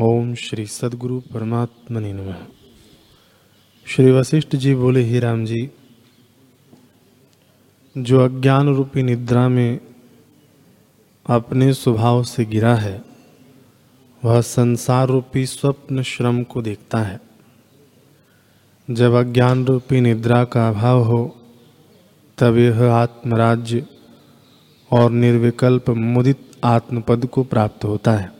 ओम श्री सदगुरु परमात्मा ने नमः। श्री वशिष्ठ जी बोले, ही राम जी, जो अज्ञान रूपी निद्रा में अपने स्वभाव से गिरा है, वह संसार रूपी स्वप्न श्रम को देखता है। जब अज्ञान रूपी निद्रा का अभाव हो, तब यह आत्मराज्य और निर्विकल्प मुदित आत्मपद को प्राप्त होता है।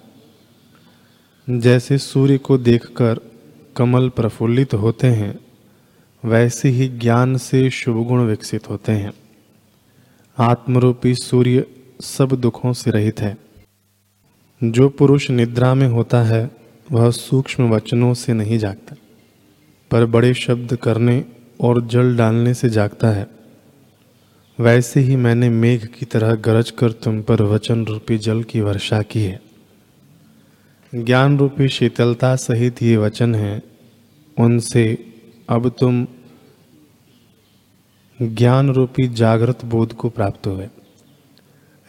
जैसे सूर्य को देखकर कमल प्रफुल्लित होते हैं, वैसे ही ज्ञान से शुभ गुण विकसित होते हैं। आत्मरूपी सूर्य सब दुखों से रहित है। जो पुरुष निद्रा में होता है, वह सूक्ष्म वचनों से नहीं जागता, पर बड़े शब्द करने और जल डालने से जागता है। वैसे ही मैंने मेघ की तरह गरज कर तुम पर वचन रूपी जल की वर्षा की है। ज्ञान रूपी शीतलता सहित ये वचन हैं। उनसे अब तुम ज्ञान रूपी जागृत बोध को प्राप्त हुए।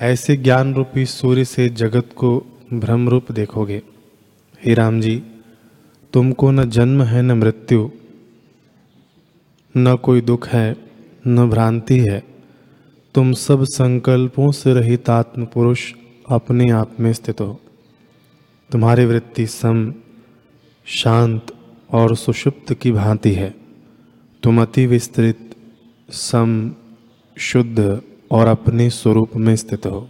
ऐसे ज्ञान रूपी सूर्य से जगत को भ्रम रूप देखोगे। हे राम जी, तुमको न जन्म है, न मृत्यु, न कोई दुख है, न भ्रांति है। तुम सब संकल्पों से रहित आत्म पुरुष अपने आप में स्थित हो। तुम्हारी वृत्ति सम, शांत और सुषुप्त की भांति है। तुम अति विस्तृत, सम, शुद्ध और अपने स्वरूप में स्थित हो।